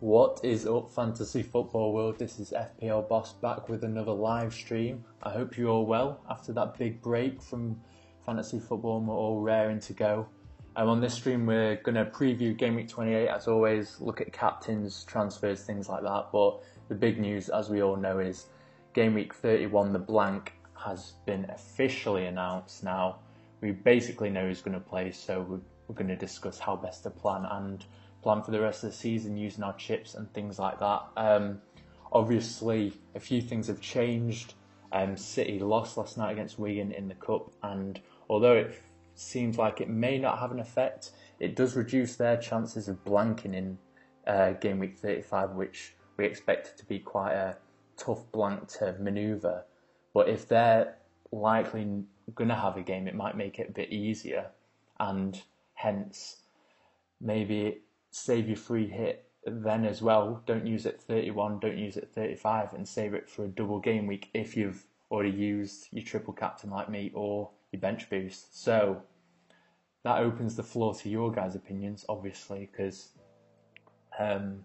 What is up, fantasy football world? This is FPL Boss back with another live stream. I hope you're all well after that big break from fantasy football and we're all raring to go. Um, on this stream, we're going to preview Game Week 28 as always, look at captains, transfers, things like that. But the big news, as we all know, is Game Week 31, the blank, has been officially announced now. We basically know who's going to play, so we're, we're going to discuss how best to plan and plan for the rest of the season using our chips and things like that. Um, obviously, a few things have changed. Um, City lost last night against Wigan in the cup, and although it seems like it may not have an effect, it does reduce their chances of blanking in uh, game week 35, which we expected to be quite a tough blank to manoeuvre. But if they're likely going to have a game, it might make it a bit easier, and hence maybe save your free hit then as well. Don't use it 31, don't use it 35, and save it for a double game week if you've already used your triple captain like me or your bench boost. So that opens the floor to your guys' opinions, obviously, because um,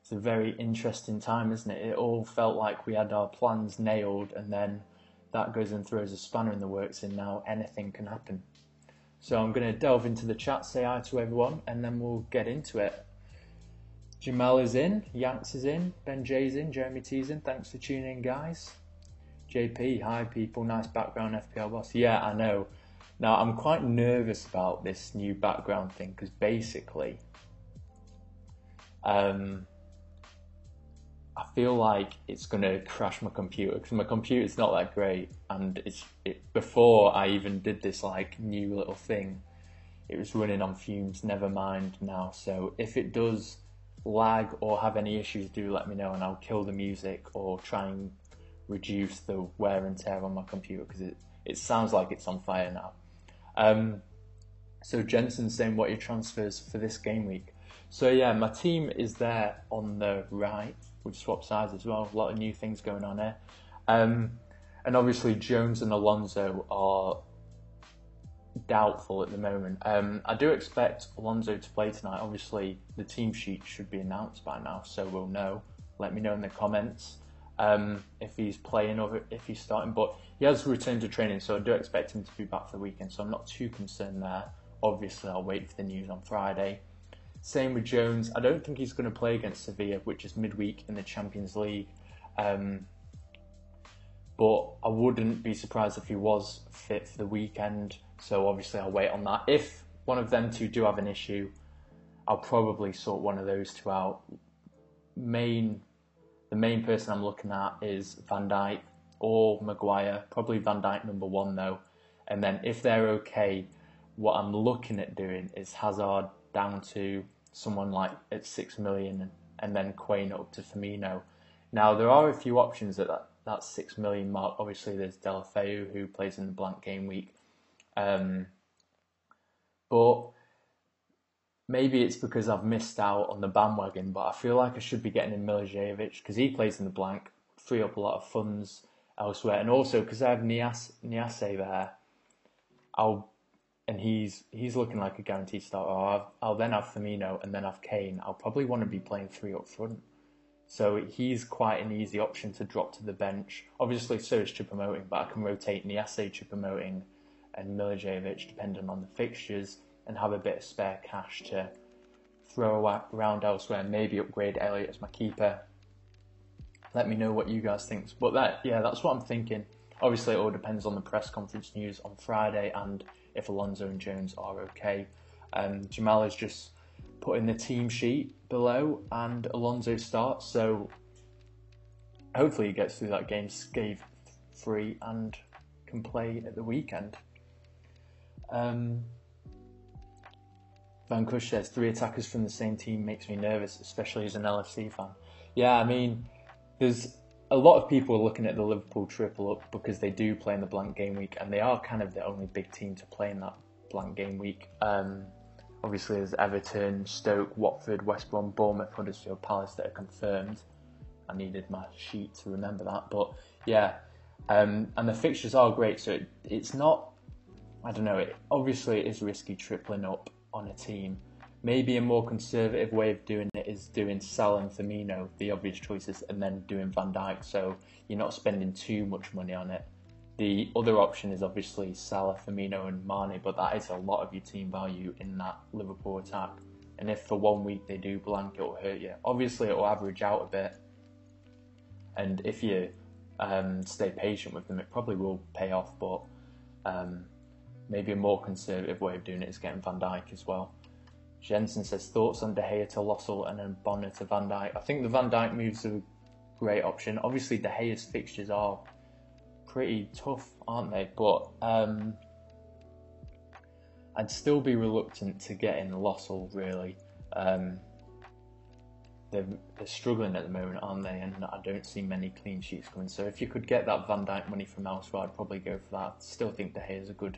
it's a very interesting time, isn't it? It all felt like we had our plans nailed, and then that goes and throws a spanner in the works, and now anything can happen. So I'm going to delve into the chat, say hi to everyone, and then we'll get into it. Jamal is in, Yanks is in, Ben J's in, Jeremy T's in. Thanks for tuning in, guys. JP, hi people, nice background FPL boss. Yeah, I know. Now I'm quite nervous about this new background thing because basically, um, I feel like it's to crash my computer because my computer's not that great, and it's it, before I even did this like new little thing, it was running on fumes. Never mind now. So if it does lag or have any issues, do let me know, and I'll kill the music or try and reduce the wear and tear on my computer because it it sounds like it's on fire now. Um, so Jensen's saying what your transfers for this game week. So yeah, my team is there on the right We've swapped sides as well. A lot of new things going on there. Um, and obviously, Jones and Alonso are doubtful at the moment. Um, I do expect Alonso to play tonight. Obviously, the team sheet should be announced by now, so we'll know. Let me know in the comments um, if he's playing or if he's starting. But he has returned to training, so I do expect him to be back for the weekend. So I'm not too concerned there. Obviously, I'll wait for the news on Friday. Same with Jones. I don't think he's going to play against Sevilla, which is midweek in the Champions League. Um, but I wouldn't be surprised if he was fit for the weekend. So obviously, I'll wait on that. If one of them two do have an issue, I'll probably sort one of those two out. Main, the main person I'm looking at is Van Dijk or Maguire. Probably Van Dijk number one though. And then if they're okay, what I'm looking at doing is Hazard down to someone like at six million and then Quaner up to Firmino. Now there are a few options at that, that six million mark. Obviously, there's Deulofeu who plays in the blank game week, um, but maybe it's because I've missed out on the bandwagon. But I feel like I should be getting in Milivojevic because he plays in the blank, free up a lot of funds elsewhere, and also because I have Nias Niasse there, I'll and he's he's looking like a guaranteed starter. Oh, I'll, I'll then have Firmino and then have Kane. I'll probably want to be playing three up front. So he's quite an easy option to drop to the bench. Obviously, so is Choupo-Moting, but I can rotate Niasse, Choupo-Moting, and Milivojevic depending on the fixtures and have a bit of spare cash to throw around elsewhere. Maybe upgrade Elliot as my keeper. Let me know what you guys think. But that, yeah, that's what I'm thinking. Obviously, it all depends on the press conference news on Friday and if Alonso and Jones are okay. Um, Jamal has just put in the team sheet below, and Alonso starts. So hopefully he gets through that game scathe free and can play at the weekend. Um, Van Kush says three attackers from the same team makes me nervous, especially as an LFC fan. Yeah, I mean, there's a lot of people are looking at the Liverpool triple up because they do play in the blank game week, and they are kind of the only big team to play in that blank game week. Um, obviously, there's Everton, Stoke, Watford, West Brom, Bournemouth, Huddersfield, Palace that are confirmed. I needed my sheet to remember that, but yeah, um, and the fixtures are great. So it, it's not, I don't know. It obviously it is risky tripling up on a team, maybe a more conservative way of doing it is doing Salah and Firmino, the obvious choices, and then doing Van Dijk. So you're not spending too much money on it. The other option is obviously Salah, Firmino, and Mane, but that is a lot of your team value in that Liverpool attack. And if for one week they do blank, it will hurt you. Obviously, it will average out a bit. And if you um, stay patient with them, it probably will pay off. But um, maybe a more conservative way of doing it is getting Van Dijk as well. Jensen says thoughts on De Gea to Lössl and then Bonner to Van Dijk. I think the Van Dijk moves are a great option. Obviously, De Gea's fixtures are pretty tough, aren't they? But um, I'd still be reluctant to get in Lössl. really. Um, they're, they're, struggling at the moment, aren't they? And I don't see many clean sheets coming. So if you could get that Van Dijk money from elsewhere, I'd probably go for that. Still think De Gea is a good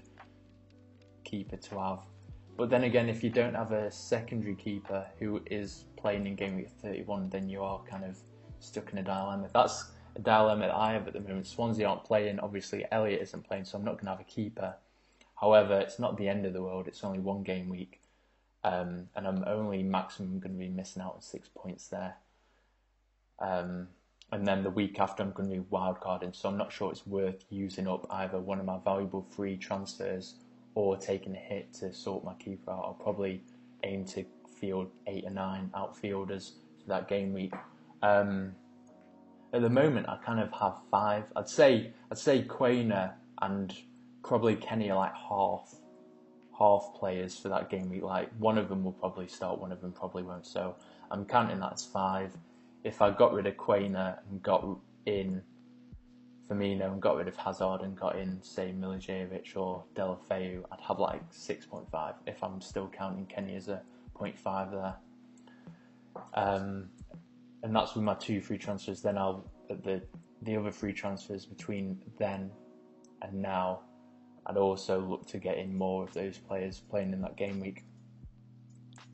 keeper to have. But then again, if you don't have a secondary keeper who is playing in game week 31, then you are kind of stuck in a dilemma. That's a dilemma that I have at the moment. Swansea aren't playing. Obviously, Elliot isn't playing, so I'm not going to have a keeper. However, it's not the end of the world. It's only one game week, um, and I'm only maximum going to be missing out on six points there. Um, and then the week after, I'm going to be wildcarding, so I'm not sure it's worth using up either one of my valuable free transfers or taking a hit to sort my keeper out. I'll probably aim to field eight or nine outfielders for that game week. Um, at the moment, I kind of have five. I'd say I'd say Quaner and probably Kenny are like half half players for that game week. Like one of them will probably start, one of them probably won't. So I'm counting that as five. If I got rid of Quaner and got in Firmino and got rid of Hazard and got in, say, Milivojevic or Deulofeu, I'd have like 6.5 if I'm still counting Kenny as a 0.5 there. Um, and that's with my two free transfers. Then I'll the the other free transfers between then and now. I'd also look to get in more of those players playing in that game week,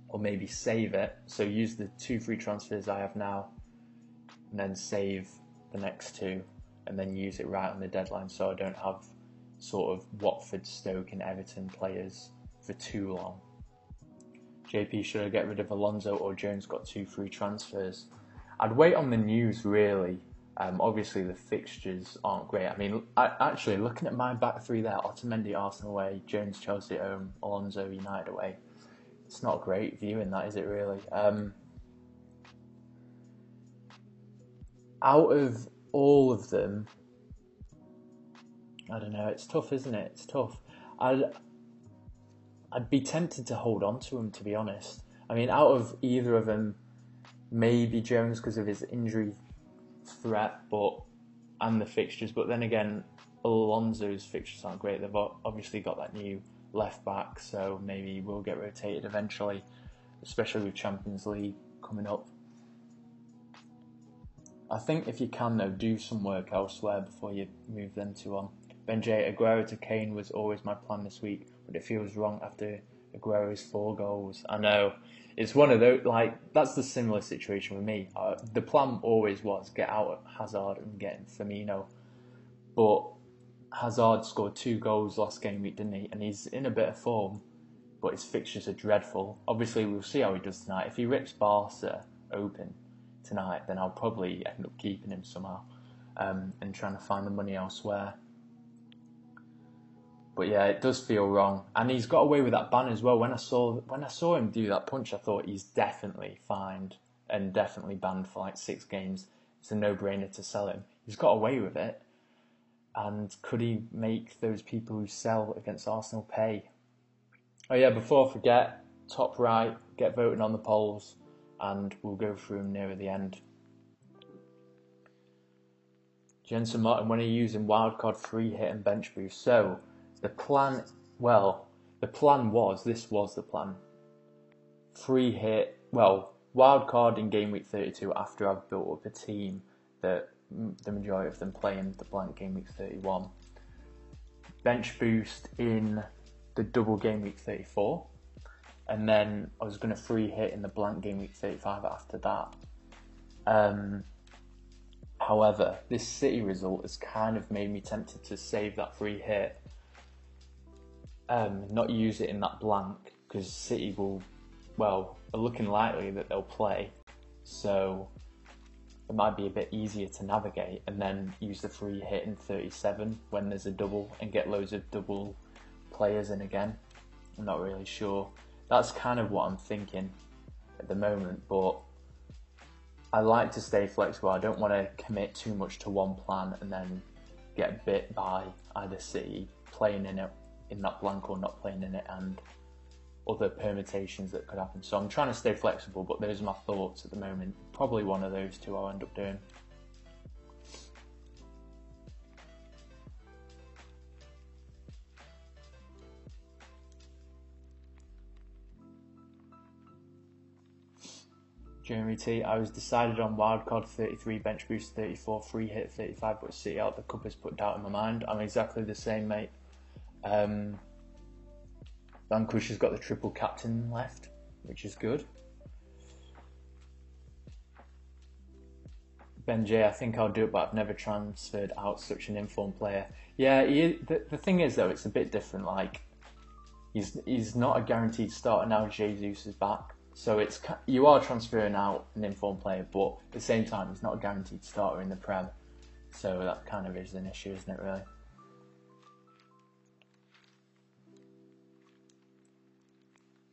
or maybe save it. So use the two free transfers I have now, and then save the next two and then use it right on the deadline so I don't have sort of Watford, Stoke, and Everton players for too long. JP, should I get rid of Alonso or Jones got two free transfers? I'd wait on the news really. Um, obviously, the fixtures aren't great. I mean, I, actually, looking at my back three there Otamendi, Arsenal away, Jones, Chelsea home, Alonso, United away. It's not great viewing that, is it really? Um, out of all of them, I don't know. It's tough, isn't it? It's tough. I'd I'd be tempted to hold on to him, to be honest. I mean, out of either of them, maybe Jones because of his injury threat, but and the fixtures. But then again, Alonso's fixtures aren't great. They've obviously got that new left back, so maybe he will get rotated eventually, especially with Champions League coming up. I think if you can though, do some work elsewhere before you move them to on. Ben J. Aguero to Kane was always my plan this week, but it feels wrong after Aguero's four goals. I know it's one of those like that's the similar situation with me. Uh, the plan always was get out of Hazard and get Firmino, but Hazard scored two goals last game week, didn't he? And he's in a bit of form, but his fixtures are dreadful. Obviously, we'll see how he does tonight. If he rips Barca open, tonight, then I'll probably end up keeping him somehow um, and trying to find the money elsewhere. But yeah, it does feel wrong, and he's got away with that ban as well. When I saw when I saw him do that punch, I thought he's definitely fined and definitely banned for like six games. It's a no-brainer to sell him. He's got away with it, and could he make those people who sell against Arsenal pay? Oh yeah, before I forget, top right, get voting on the polls and we'll go through them near the end. Jensen Martin, when are you using wildcard free hit and bench boost? So the plan, well, the plan was this was the plan. Free hit, well, wildcard in game week 32 after I've built up a team that the majority of them play in the blank game week 31. Bench boost in the double game week 34 and then I was going to free hit in the blank game week 35 after that. Um, however, this City result has kind of made me tempted to save that free hit, um, not use it in that blank because City will well, are looking likely that they'll play. So it might be a bit easier to navigate and then use the free hit in 37 when there's a double and get loads of double players in again. I'm not really sure. That's kind of what I'm thinking at the moment, but I like to stay flexible. I don't want to commit too much to one plan and then get bit by either City playing in it in that blank or not playing in it and other permutations that could happen. So I'm trying to stay flexible, but those are my thoughts at the moment. Probably one of those two I'll end up doing. Jeremy T. I was decided on wildcard 33, bench boost 34, free hit 35, but City out the cup has put doubt in my mind. I'm exactly the same, mate. Um, Vanquish has got the triple captain left, which is good. Ben J, I think I'll do it, but I've never transferred out such an informed player. Yeah, he, the, the thing is though, it's a bit different. Like, he's he's not a guaranteed starter now. Jesus is back, so it's you are transferring out an informed player, but at the same time, he's not a guaranteed starter in the Prem. So that kind of is an issue, isn't it? Really.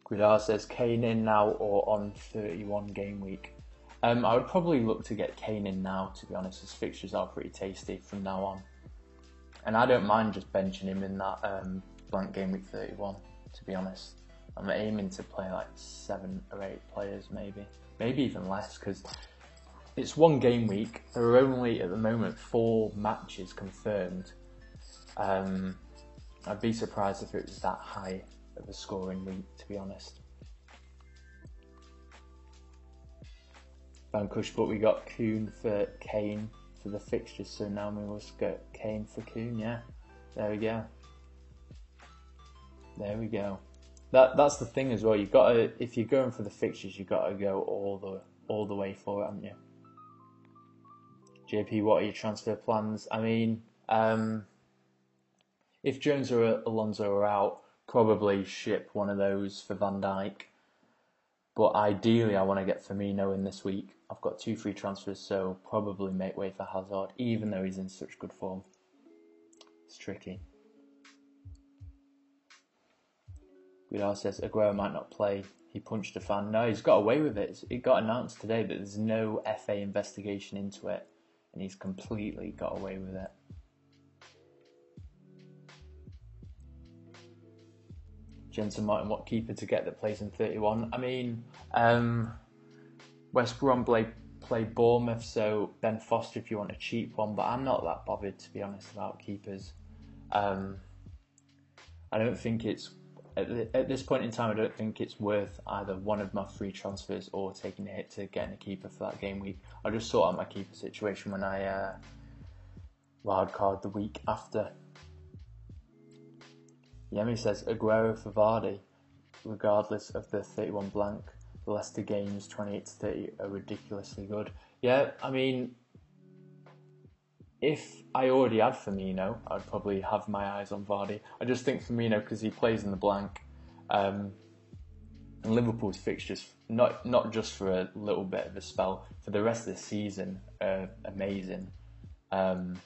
Gridar says Kane in now or on 31 game week. Um, I would probably look to get Kane in now, to be honest. His fixtures are pretty tasty from now on, and I don't mind just benching him in that um, blank game week 31. To be honest, I'm aiming to play like seven or eight players, maybe, maybe even less, because it's one game week. There are only at the moment four matches confirmed. Um, I'd be surprised if it was that high of a scoring week, to be honest. Vanquish, but we got Kuhn for Kane for the fixtures, so now we must get Kane for Kuhn, yeah. There we go. There we go. That that's the thing as well. You've got to if you're going for the fixtures, you've got to go all the all the way for it, haven't you? JP, what are your transfer plans? I mean, um, if Jones or Alonso are out, probably ship one of those for Van Dijk. But ideally, I want to get Firmino in this week. I've got two free transfers, so probably make way for Hazard, even though he's in such good form. It's tricky. Guidar says Aguero might not play. He punched a fan. No, he's got away with it. It got announced today but there's no FA investigation into it, and he's completely got away with it. Jensen Martin, what keeper to get that plays in 31? I mean, um, West Brom play, play Bournemouth, so Ben Foster if you want a cheap one, but I'm not that bothered to be honest about keepers. Um, I don't think it's at, at, this point in time. I don't think it's worth either one of my free transfers or taking a hit to getting a keeper for that game week. I just sort out my keeper situation when I uh, wildcard the week after. Yemi says Aguero for Vardy, regardless of the 31 blank. The Leicester games 28 to 30 are ridiculously good. Yeah, I mean, if I already had Firmino, I'd probably have my eyes on Vardy. I just think Firmino because he plays in the blank. Um, and Liverpool's fixtures, not not just for a little bit of a spell, for the rest of the season, are amazing. Um,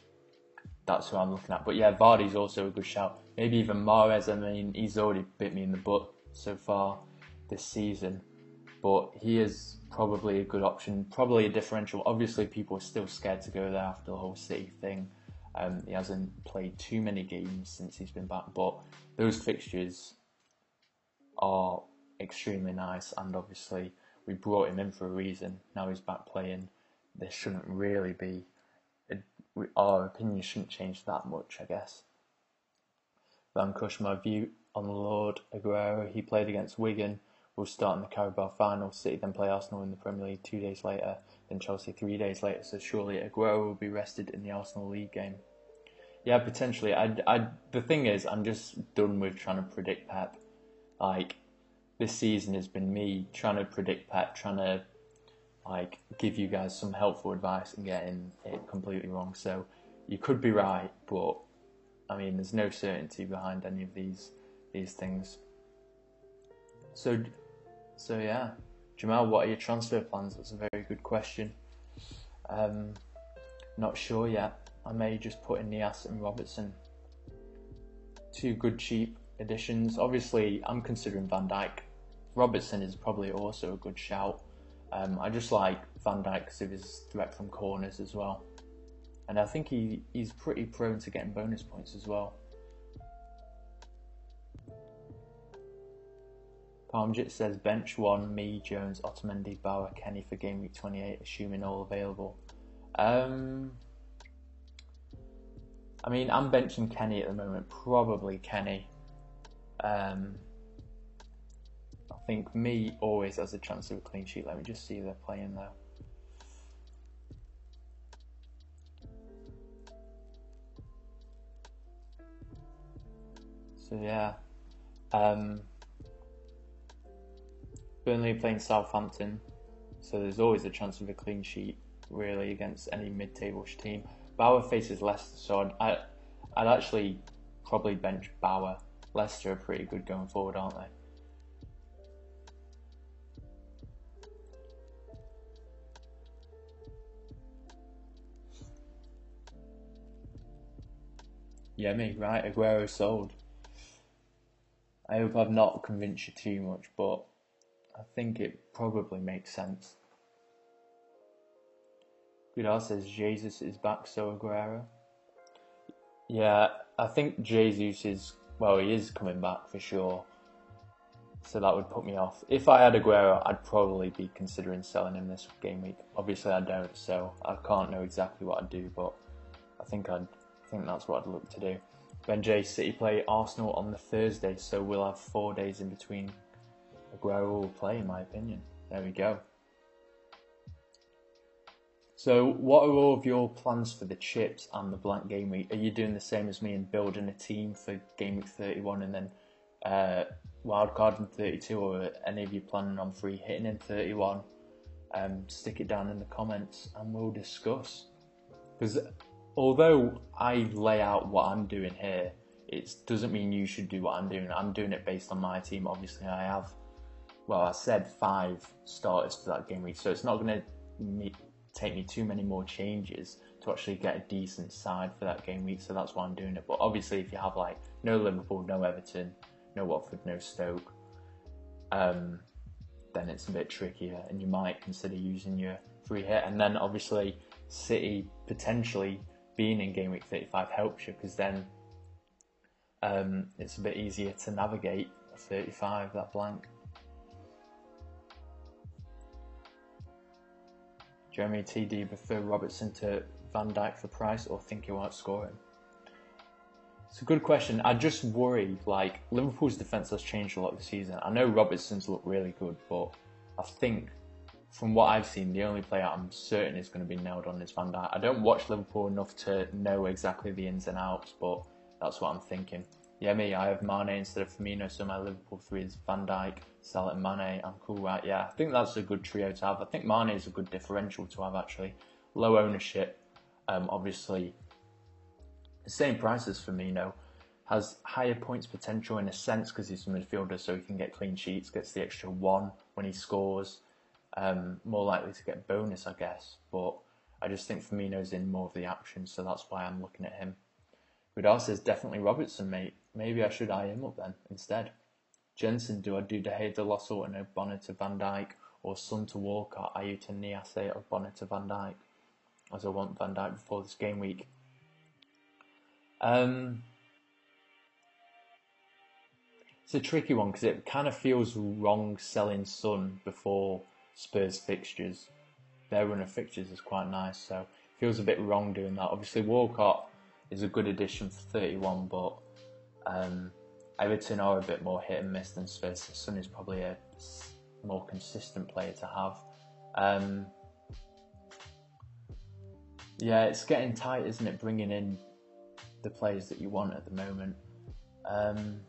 that's who I'm looking at. But yeah, Vardy's also a good shout. Maybe even Mahrez. I mean, he's already bit me in the butt so far this season, but he is probably a good option. Probably a differential. Obviously, people are still scared to go there after the whole City thing. Um, he hasn't played too many games since he's been back, but those fixtures are extremely nice, and obviously we brought him in for a reason. Now he's back playing. There shouldn't really be our opinion shouldn't change that much, I guess. Vanquish my view on Lord Aguero. He played against Wigan, will start in the Carabao final. City then play Arsenal in the Premier League two days later, then Chelsea three days later. So surely Aguero will be rested in the Arsenal League game. Yeah, potentially. I, I, the thing is, I'm just done with trying to predict Pep. Like, this season has been me trying to predict Pep, trying to like give you guys some helpful advice and getting it completely wrong. So you could be right, but I mean, there's no certainty behind any of these these things. So So yeah, Jamal, what are your transfer plans? That's a very good question. Um, not sure yet. I may just put in Niasse and Robertson. Two good cheap additions. Obviously, I'm considering Van Dijk. Robertson is probably also a good shout. Um, I just like Van Dijk because of his threat from corners as well. And I think he, he's pretty prone to getting bonus points as well. Palmjit says bench one, Mee, Jones, Otamendi, Bauer, Kenny for game week 28, assuming all available. Um, I mean, I'm benching Kenny at the moment, probably Kenny. Um, I think Mee always has a chance of a clean sheet. Let me just see they're playing though. So yeah, um, Burnley playing Southampton, so there's always a chance of a clean sheet really against any mid-table team. Bauer faces Leicester, so I'd, I'd actually probably bench Bauer. Leicester are pretty good going forward, aren't they? Yeah, me, right? Aguero sold. I hope I've not convinced you too much, but I think it probably makes sense. Goodall says Jesus is back, so Aguero. Yeah, I think Jesus is, well, he is coming back for sure. So that would put me off. If I had Aguero, I'd probably be considering selling him this game week. Obviously, I don't, so I can't know exactly what I'd do, but I think I'd I think that's what I'd look to do. Ben J City play Arsenal on the Thursday, so we'll have four days in between. Aguero will play, in my opinion. There we go. So, what are all of your plans for the chips and the blank game week? Are you doing the same as me and building a team for game week 31 and then uh, wildcard in 32, or are any of you planning on free hitting in 31? Um, stick it down in the comments and we'll discuss. Because although I lay out what I'm doing here, it doesn't mean you should do what I'm doing. I'm doing it based on my team. Obviously, I have, well, I said five starters for that game week, so it's not going to take me too many more changes to actually get a decent side for that game week. So that's why I'm doing it. But obviously, if you have like no Liverpool, no Everton, no Watford, no Stoke, um, then it's a bit trickier, and you might consider using your free hit. And then obviously, City potentially being in game week 35 helps you because then um, it's a bit easier to navigate 35 that blank. Jeremy T. Do you prefer Robertson to Van Dijk for price or think he'll outscore him? It's a good question. I just worry, like, Liverpool's defence has changed a lot this season. I know Robertson's looked really good, but I think from what I've seen, the only player I'm certain is going to be nailed on is Van Dijk. I don't watch Liverpool enough to know exactly the ins and outs, but that's what I'm thinking. Yeah, me, I have Mane instead of Firmino, so my Liverpool three is Van Dijk, Salah, and Mane. I'm cool, right? Yeah, I think that's a good trio to have. I think Mane is a good differential to have actually. Low ownership, um, obviously, the same price as Firmino. Has higher points potential in a sense because he's a midfielder, so he can get clean sheets, gets the extra one when he scores um, more likely to get bonus, I guess. But I just think Firmino's in more of the action, so that's why I'm looking at him. Vidal says definitely Robertson, mate. Maybe I should eye him up then instead. Jensen, do I do De Gea to Lössl and Bonner to Van Dijk, or Son to Walcott, Ayew to Niasse, or Bonner to Van Dijk? As I want Van Dijk before this game week. Um, it's a tricky one because it kind of feels wrong selling Son before Spurs fixtures. Their run of fixtures is quite nice, so it feels a bit wrong doing that. Obviously, Walcott is a good addition for 31, but um, Everton are a bit more hit and miss than Spurs. Son is probably a more consistent player to have. Um, yeah, it's getting tight, isn't it? Bringing in the players that you want at the moment. Um,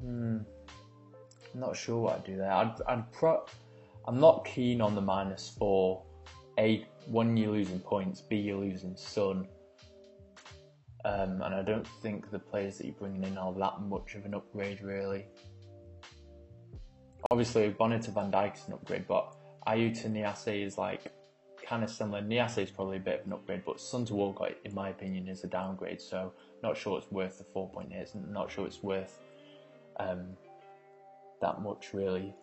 hmm. I'm not sure what I'd do there. I'd, I'd pro- I'm not keen on the minus four. A, one, you're losing points. B, you're losing Son. Um, and I don't think the players that you're bringing in are that much of an upgrade, really. Obviously, Bonner to Van Dijk is an upgrade, but Ayew to Niasse is like kind of similar. Niasse is probably a bit of an upgrade, but Son to Walcott, in my opinion, is a downgrade. So, not sure it's worth the four point hits. Not sure it's worth um, that much, really.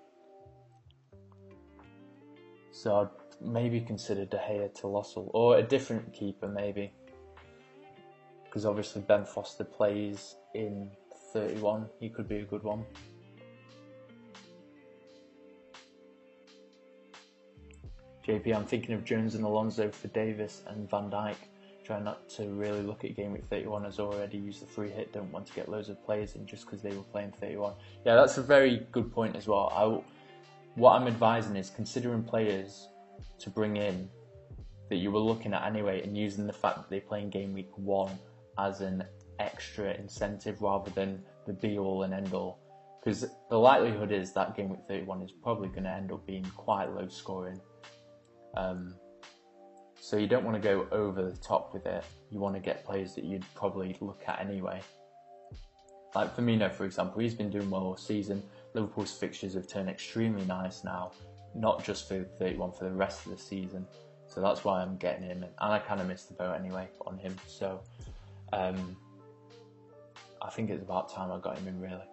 So, I'd maybe consider De Gea to Lössl, or a different keeper, maybe because obviously Ben Foster plays in 31. He could be a good one. JP, I'm thinking of Jones and Alonso for Davies and Van Dijk. Try not to really look at game week 31 as already used the free hit. Don't want to get loads of players in just because they were playing 31. Yeah, that's a very good point as well. I, what I'm advising is considering players to bring in that you were looking at anyway and using the fact that they play in game week one as an extra incentive rather than the be all and end all. Because the likelihood is that game week 31 is probably going to end up being quite low scoring. Um, so you don't want to go over the top with it. You want to get players that you'd probably look at anyway. Like Firmino, for example, he's been doing well all season. Liverpool's fixtures have turned extremely nice now, not just for 31, for the rest of the season. So that's why I'm getting him, and I kind of missed the boat anyway on him. So um, I think it's about time I got him in, really.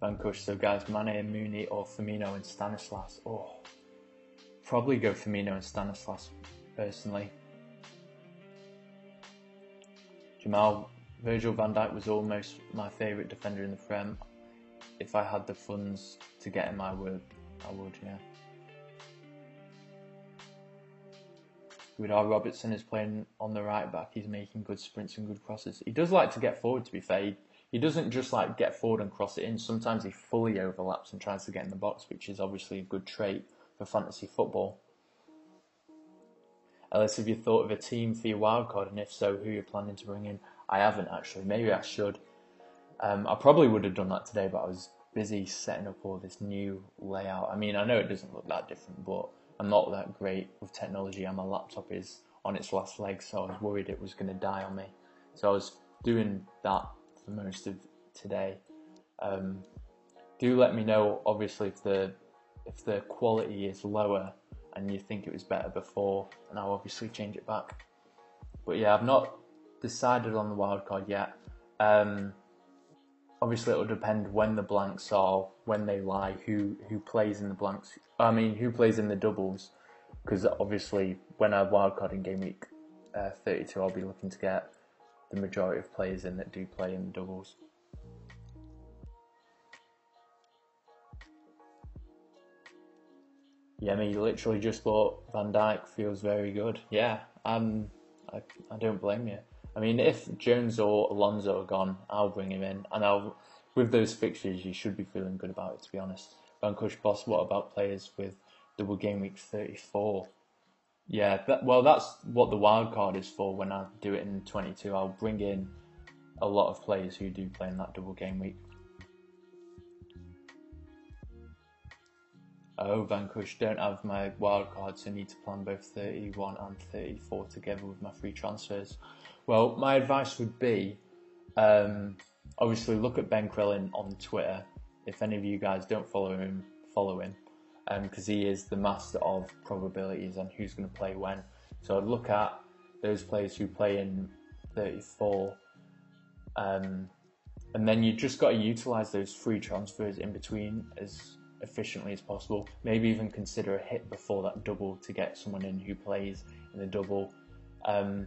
Vankush, so guys, Mane Mooney or Firmino and Stanislas. Oh, probably go Firmino and Stanislas personally. Jamal, Virgil van Dijk was almost my favourite defender in the Prem. If I had the funds to get him, I would. I would, yeah. Vidal Robertson is playing on the right back. He's making good sprints and good crosses. He does like to get forward, to be fair. He, he doesn't just like get forward and cross it in. Sometimes he fully overlaps and tries to get in the box, which is obviously a good trait for fantasy football. Ellis, have you thought of a team for your wildcard? And if so, who you're planning to bring in? I haven't actually. Maybe I should. Um, I probably would have done that today, but I was busy setting up all this new layout. I mean, I know it doesn't look that different, but I'm not that great with technology and my laptop is on its last leg, so I was worried it was going to die on me. So I was doing that for most of today. Um, do let me know, obviously, if the if the quality is lower and you think it was better before, and I'll obviously change it back. But yeah, I've not decided on the wildcard yet. Um, obviously it'll depend when the blanks are, when they lie, who who plays in the blanks. I mean, who plays in the doubles? Because obviously, when I wildcard in game week uh, 32, I'll be looking to get the majority of players in that do play in the doubles. Yeah, me literally just thought Van Dijk feels very good. Yeah, um, I, I don't blame you. I mean, if Jones or Alonso are gone, I'll bring him in, and I'll. With those fixtures, you should be feeling good about it. To be honest, Vankush Boss. What about players with double game week thirty-four? Yeah, that, well, that's what the wild card is for. When I do it in twenty-two, I'll bring in a lot of players who do play in that double game week. Oh, Vanquish, don't have my wild cards, so need to plan both 31 and 34 together with my free transfers. Well, my advice would be um, obviously look at Ben Crellin on Twitter. If any of you guys don't follow him, follow him because um, he is the master of probabilities and who's going to play when. So I'd look at those players who play in 34, um, and then you just got to utilize those free transfers in between as efficiently as possible. Maybe even consider a hit before that double to get someone in who plays in the double. Um,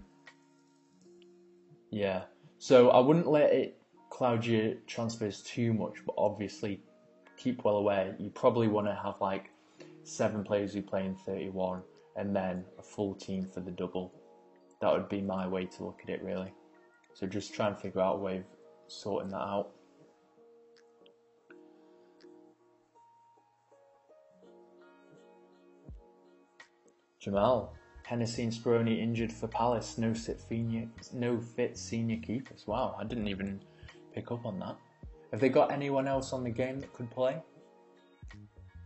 yeah. So I wouldn't let it cloud your transfers too much, but obviously keep well aware. You probably want to have like seven players who play in 31 and then a full team for the double. That would be my way to look at it, really. So just try and figure out a way of sorting that out. Jamal, Hennessy and Speroni injured for Palace. No fit senior, no fit senior keepers. Wow, I didn't even pick up on that. Have they got anyone else on the game that could play?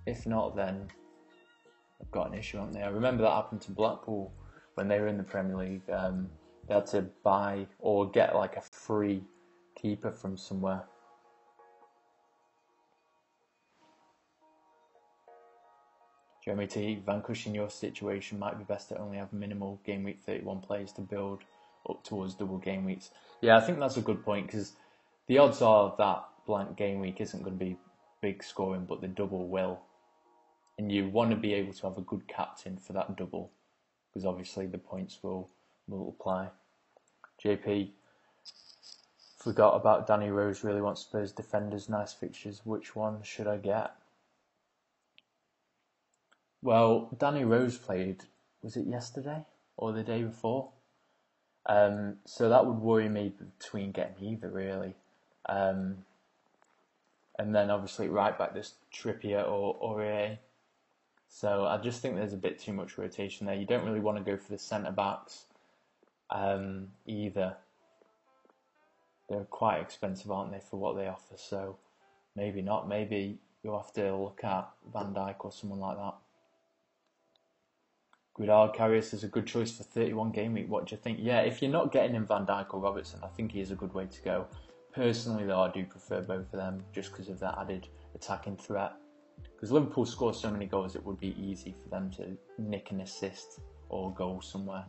If not, then they've got an issue, haven't they? I remember that happened to Blackpool when they were in the Premier League. Um, they had to buy or get like a free keeper from somewhere. Jeremy T, vanquishing your situation might be best to only have minimal game week 31 players to build up towards double game weeks. Yeah, I think that's a good point because the odds are that blank game week isn't going to be big scoring, but the double will. And you want to be able to have a good captain for that double because obviously the points will multiply. JP forgot about Danny Rose, really wants Spurs defenders, nice fixtures. Which one should I get? Well, Danny Rose played, was it yesterday or the day before? Um, so that would worry me between getting either, really. Um, and then obviously right back this Trippier or Aurier. So I just think there's a bit too much rotation there. You don't really want to go for the centre backs um, either. They're quite expensive, aren't they, for what they offer? So maybe not. Maybe you'll have to look at Van Dijk or someone like that. Guidard Karius is a good choice for 31 game week. What do you think? Yeah, if you're not getting in Van Dijk or Robertson, I think he is a good way to go. Personally, though, I do prefer both of them just because of that added attacking threat. Because Liverpool score so many goals, it would be easy for them to nick an assist or goal somewhere.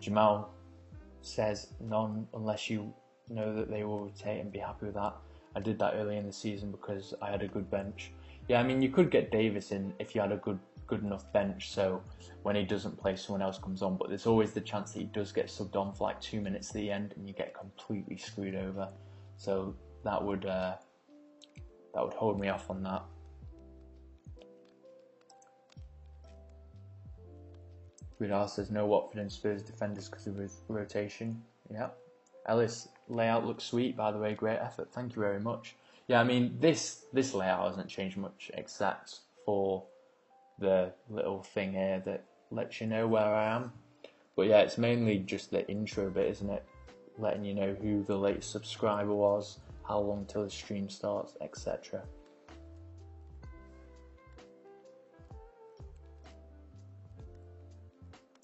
Jamal says none unless you know that they will rotate and be happy with that. I did that early in the season because I had a good bench. Yeah, I mean you could get Davies in if you had a good good enough bench, so when he doesn't play, someone else comes on. But there's always the chance that he does get subbed on for like two minutes at the end, and you get completely screwed over. So that would uh, that would hold me off on that. Vidal says no Watford and Spurs defenders because of rotation. Yeah. Ellis layout looks sweet by the way. Great effort. Thank you very much. Yeah, I mean this this layout hasn't changed much except for the little thing here that lets you know where I am. But yeah, it's mainly just the intro bit, isn't it? Letting you know who the latest subscriber was, how long till the stream starts, etc.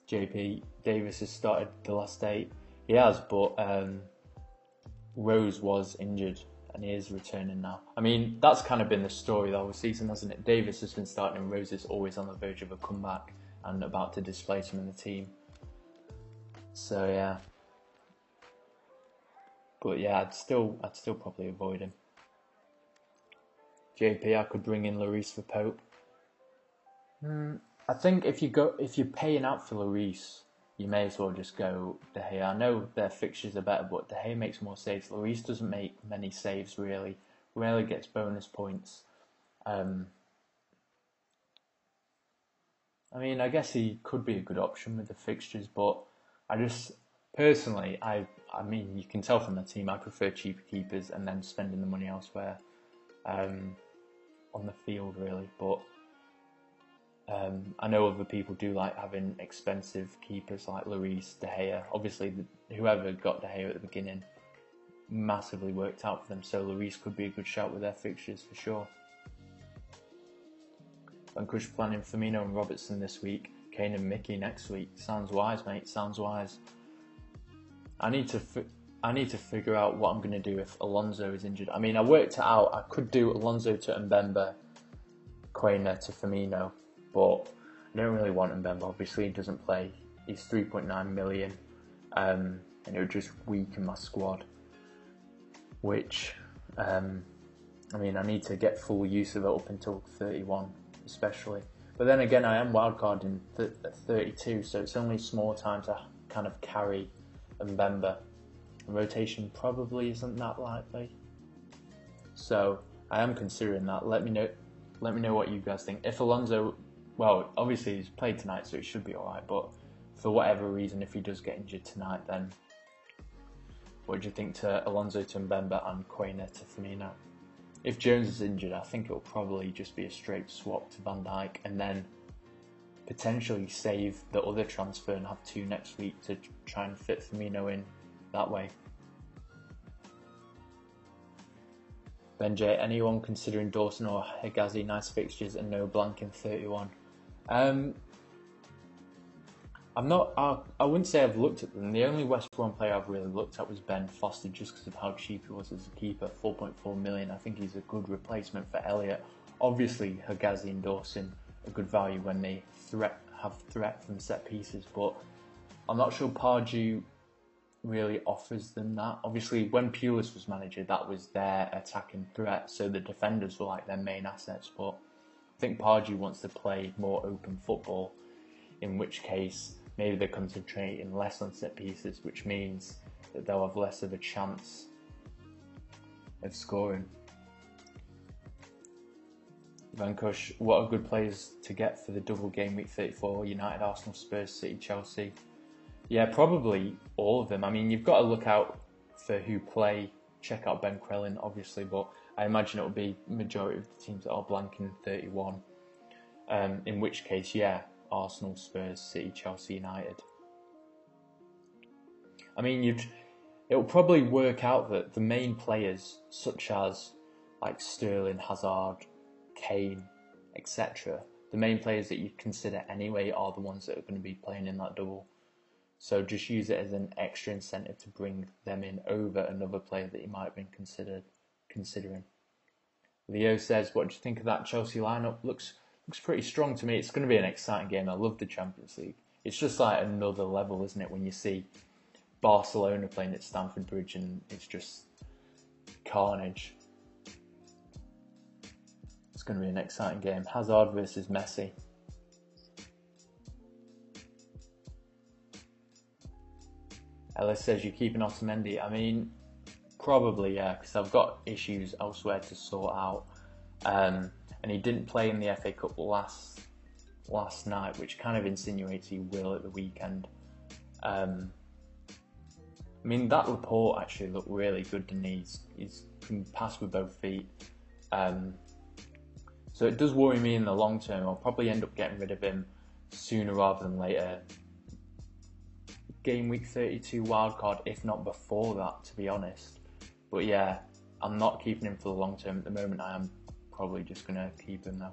JP Davies has started the last eight. He has, but um, Rose was injured and he is returning now. I mean, that's kind of been the story the whole season, hasn't it? Davies has been starting and Rose is always on the verge of a comeback and about to displace him in the team. So yeah. But yeah, I'd still I'd still probably avoid him. JP, I could bring in Lloris for Pope. Hmm. I think if you go if you're paying out for Lloris, you may as well just go De Gea. I know their fixtures are better, but De Gea makes more saves. Lloris doesn't make many saves really. Rarely gets bonus points. Um, I mean, I guess he could be a good option with the fixtures, but I just personally, I I mean, you can tell from the team, I prefer cheaper keepers and then spending the money elsewhere um, on the field, really. But um, I know other people do like having expensive keepers like Lloris, De Gea. Obviously, whoever got De Gea at the beginning massively worked out for them, so Lloris could be a good shout with their fixtures for sure. Vanquish planning Firmino and Robertson this week, Kane and Mickey next week. Sounds wise, mate. Sounds wise. I need to. Fi- I need to figure out what I'm going to do if Alonso is injured. I mean, I worked it out. I could do Alonso to Mbemba, Quaner to Firmino, but I don't really want Mbemba. Obviously, he doesn't play. He's 3.9 million, um, and it would just weaken my squad. Which, um, I mean, I need to get full use of it up until 31, especially. But then again, I am wildcarding th- at 32, so it's only small time to kind of carry Mbemba. rotation probably isn't that likely. So I am considering that. Let me know. Let me know what you guys think. If Alonso well, obviously he's played tonight, so he should be alright. But for whatever reason, if he does get injured tonight, then what do you think to Alonso to Mbemba and Quaner to Firmino? If Jones is injured, I think it'll probably just be a straight swap to Van Dijk, and then potentially save the other transfer and have two next week to try and fit Firmino in that way. Benjay, anyone considering Dawson or Hegazi nice fixtures and no blank in 31? Um, I'm not. I, I wouldn't say I've looked at them. The only West Brom player I've really looked at was Ben Foster, just because of how cheap he was as a keeper. 4.4 million. I think he's a good replacement for Elliot. Obviously, Hegazi and Dawson are good value when they threat have threat from set pieces, but I'm not sure Pardew really offers them that. Obviously, when Pulis was manager, that was their attacking threat, so the defenders were like their main assets. But think Pardew wants to play more open football, in which case maybe they're concentrating less on set pieces, which means that they'll have less of a chance of scoring. Vankush, what are good players to get for the double game week 34? United, Arsenal, Spurs, City, Chelsea. Yeah, probably all of them. I mean, you've got to look out for who play. Check out Ben Crellin, obviously, but I imagine it will be majority of the teams that are blanking 31. Um, in which case, yeah, Arsenal, Spurs, City, Chelsea, United. I mean, you'd it'll probably work out that the main players, such as like Sterling, Hazard, Kane, etc., the main players that you consider anyway are the ones that are going to be playing in that double. So just use it as an extra incentive to bring them in over another player that you might have been considered considering. Leo says, "What do you think of that Chelsea lineup? Looks looks pretty strong to me. It's going to be an exciting game. I love the Champions League. It's just like another level, isn't it? When you see Barcelona playing at Stamford Bridge and it's just carnage. It's going to be an exciting game. Hazard versus Messi. Ellis says you're keeping Otamendi. I mean, probably yeah, because I've got issues elsewhere to sort out. Um, and he didn't play in the FA Cup last last night, which kind of insinuates he will at the weekend. Um, I mean, that Laporte actually looked really good, and he's he's can pass with both feet. Um, so it does worry me in the long term. I'll probably end up getting rid of him sooner rather than later. Game week 32 wildcard, if not before that, to be honest. But yeah, I'm not keeping him for the long term at the moment. I am probably just gonna keep him though.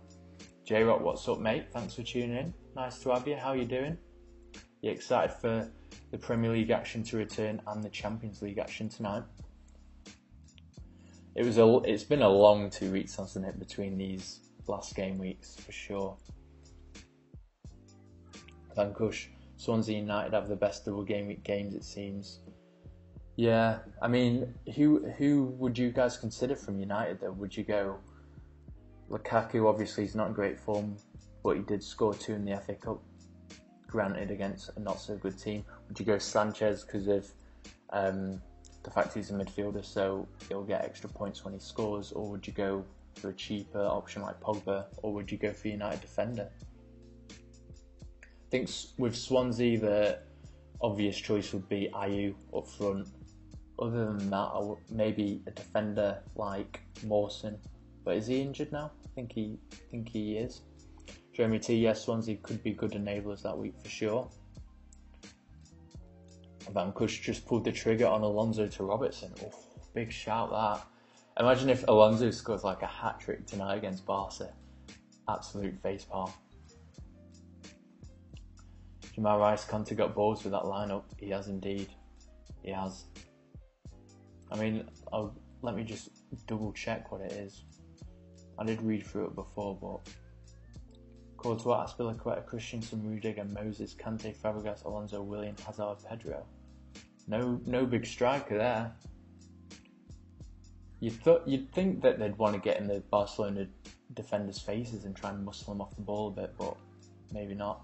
J Rock, what's up, mate? Thanks for tuning in. Nice to have you. How are you doing? You excited for the Premier League action to return and the Champions League action tonight? It was a. It's been a long two weeks, hasn't it, between these last game weeks for sure. Vankush, Swansea United have the best double game week games, it seems. Yeah, I mean, who who would you guys consider from United though? Would you go Lukaku obviously is not in great form, but he did score two in the FA Cup, granted against a not so good team. Would you go Sanchez because of um, the fact he's a midfielder, so he'll get extra points when he scores, or would you go for a cheaper option like Pogba, or would you go for United defender? I think with Swansea, the obvious choice would be Ayew up front. Other than that, maybe a defender like Mawson but is he injured now? I think he think he is. Jeremy T, yes, Swansea could be good enablers that week for sure. Van Kush just pulled the trigger on Alonso to Robertson. Oh, big shout that. Imagine if Alonso scores like a hat trick tonight against Barca. Absolute face palm. Jamal Rice Conte got balls with that lineup. He has indeed. He has. I mean, I'll, let me just double check what it is. I did read through it before, but Courtois, Azpilicueta, Christensen, Rudiger, Moses, Kante, Fabregas, Alonso, Willian, Hazard, Pedro. No, no big striker there. You thought you'd think that they'd want to get in the Barcelona defenders' faces and try and muscle them off the ball a bit, but maybe not.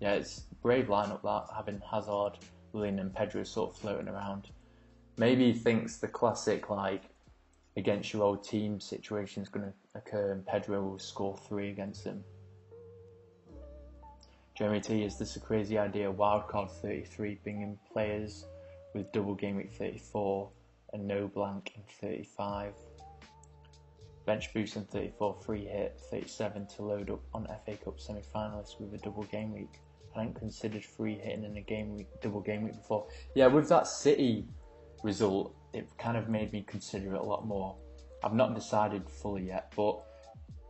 Yeah, it's brave lineup that having Hazard, Willian, and Pedro sort of floating around. Maybe he thinks the classic like against your old team situation is going to occur and Pedro will score three against him. Jeremy T, is this a crazy idea? Wildcard 33 bringing players with double game week 34 and no blank in 35. Bench boost in 34, free hit 37 to load up on FA Cup semi finalists with a double game week. I hadn't considered free hitting in a game week, double game week before. Yeah, with that City result, it kind of made me consider it a lot more. I've not decided fully yet, but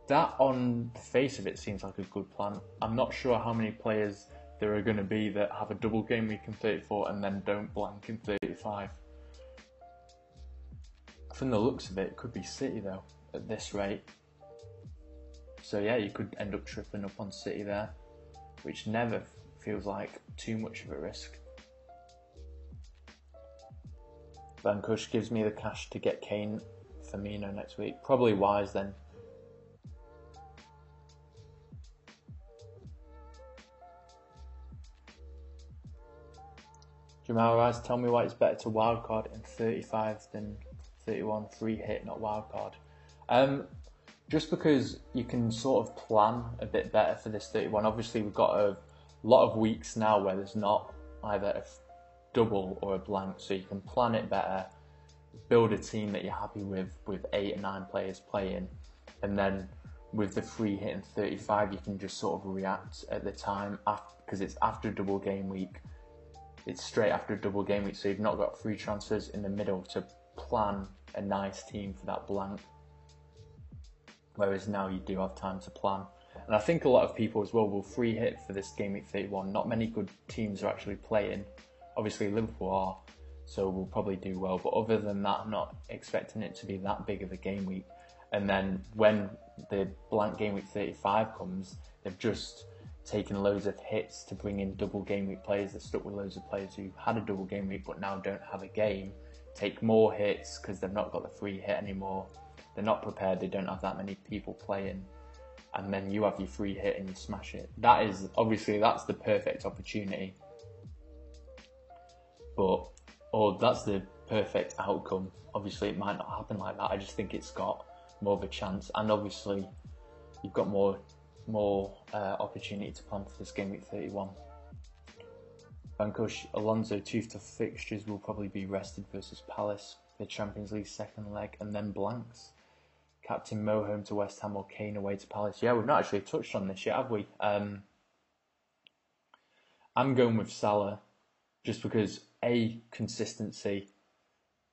that on the face of it seems like a good plan. I'm not sure how many players there are going to be that have a double game week in 34 and then don't blank in 35. From the looks of it, it could be City though, at this rate. So yeah, you could end up tripping up on City there, which never feels like too much of a risk. Van Kush gives me the cash to get Kane Firmino next week. Probably wise then. Jamal Rice, tell me why it's better to wildcard in 35 than 31 free hit, not wildcard. Um, just because you can sort of plan a bit better for this 31. Obviously, we've got a lot of weeks now where there's not either a double or a blank, so you can plan it better, build a team that you're happy with, with eight or nine players playing, and then with the free hit in 35, you can just sort of react at the time because it's after double game week it's straight after double game week, so you've not got free transfers in the middle to plan a nice team for that blank. Whereas now you do have time to plan. And I think a lot of people as well will free hit for this game week 31. Not many good teams are actually playing. Obviously, Liverpool are, so we'll probably do well. But other than that, I'm not expecting it to be that big of a game week. And then when the blank game week 35 comes, they've just taken loads of hits to bring in double game week players. They're stuck with loads of players who had a double game week but now don't have a game. Take more hits because they've not got the free hit anymore. They're not prepared. They don't have that many people playing, and then you have your free hit and you smash it. That is obviously that's the perfect opportunity, but oh, that's the perfect outcome. Obviously, it might not happen like that. I just think it's got more of a chance, and obviously, you've got more more uh, opportunity to plan for this game week 31. Vankush Alonso two tough fixtures will probably be rested versus Palace, the Champions League second leg, and then blanks. Captain Mo home to West Ham or Kane away to Palace. Yeah, we've not actually touched on this yet, have we? Um, I'm going with Salah just because A, consistency,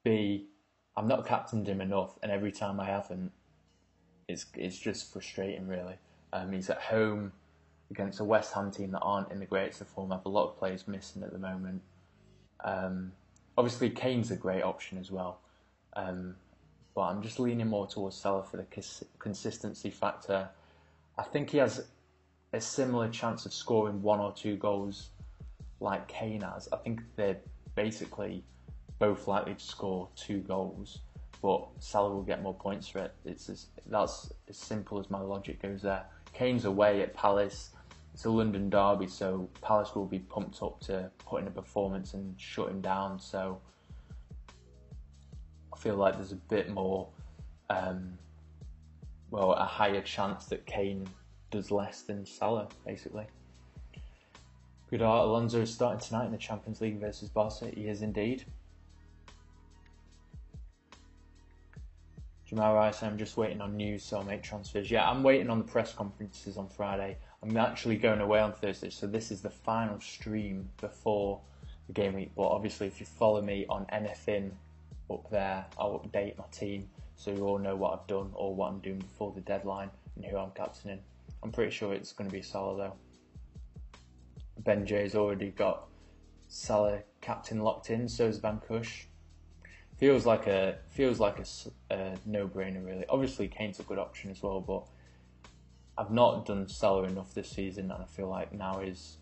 B, I'm not captained him enough, and every time I haven't, it's, it's just frustrating, really. Um, he's at home against a West Ham team that aren't in the greatest of form. Have a lot of players missing at the moment. Um, obviously, Kane's a great option as well, um, but I'm just leaning more towards Salah for the cons- consistency factor. I think he has a similar chance of scoring one or two goals like Kane has. I think they're basically both likely to score two goals, but Salah will get more points for it. It's as, that's as simple as my logic goes there. Kane's away at Palace. It's a London derby, so Palace will be pumped up to put in a performance and shut him down. So I feel like there's a bit more, um, well, a higher chance that Kane does less than Salah, basically. Good art. Alonso is starting tonight in the Champions League versus Barca. He is indeed. Jamal Rice, I'm just waiting on news, so I'll make transfers. Yeah, I'm waiting on the press conferences on Friday. I'm actually going away on Thursday, so this is the final stream before the game week. But obviously, if you follow me on anything up there, I'll update my team so you all know what I've done or what I'm doing before the deadline and who I'm captaining. I'm pretty sure it's going to be Salah though. Ben J's already got Salah captain locked in, so is Van Kush feels like a feels like a, a no-brainer really. Obviously, Kane's a good option as well, but I've not done Salah enough this season, and I feel like now is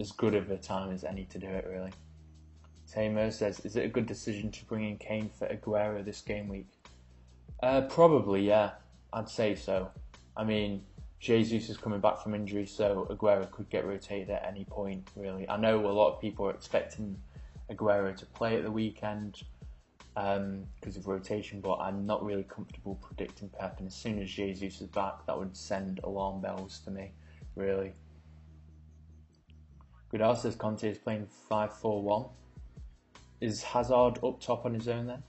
as good of a time as any to do it really. Tamer says, "Is it a good decision to bring in Kane for Aguero this game week?" Uh, probably, yeah. I'd say so. I mean, Jesus is coming back from injury, so Aguero could get rotated at any point. Really, I know a lot of people are expecting Aguero to play at the weekend because um, of rotation, but I'm not really comfortable predicting Pep. And as soon as Jesus is back, that would send alarm bells to me, really. Goodall says Conte is playing 5 4 1. Is Hazard up top on his own then?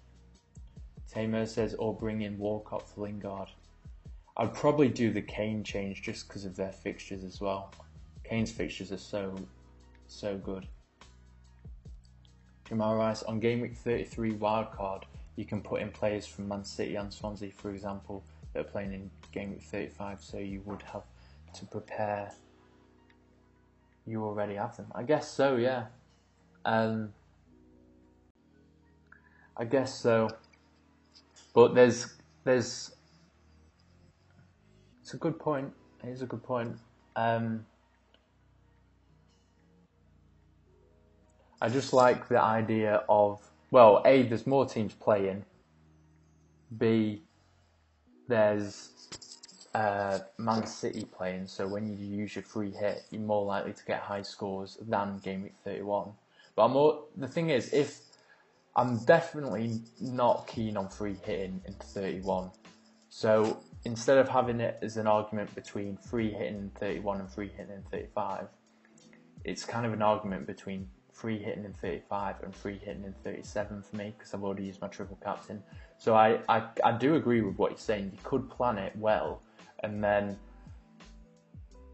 Tamer says, or bring in Walcott for Lingard. I'd probably do the Kane change just because of their fixtures as well. Kane's fixtures are so, so good. Jamal Rice on game week 33 wildcard. you can put in players from Man City and Swansea, for example, that are playing in game week 35, so you would have to prepare. You already have them. I guess so, yeah. Um, I guess so. But there's there's it's a good point. It is a good point. Um, I just like the idea of well, a there's more teams playing. B there's uh, Man City playing, so when you use your free hit, you're more likely to get high scores than game week 31. But I'm more, the thing is, if I'm definitely not keen on free hitting in 31, so instead of having it as an argument between free hitting in 31 and free hitting in 35, it's kind of an argument between free hitting in 35 and free hitting in 37 for me because I've already used my triple captain. So I, I, I do agree with what you're saying. You could plan it well and then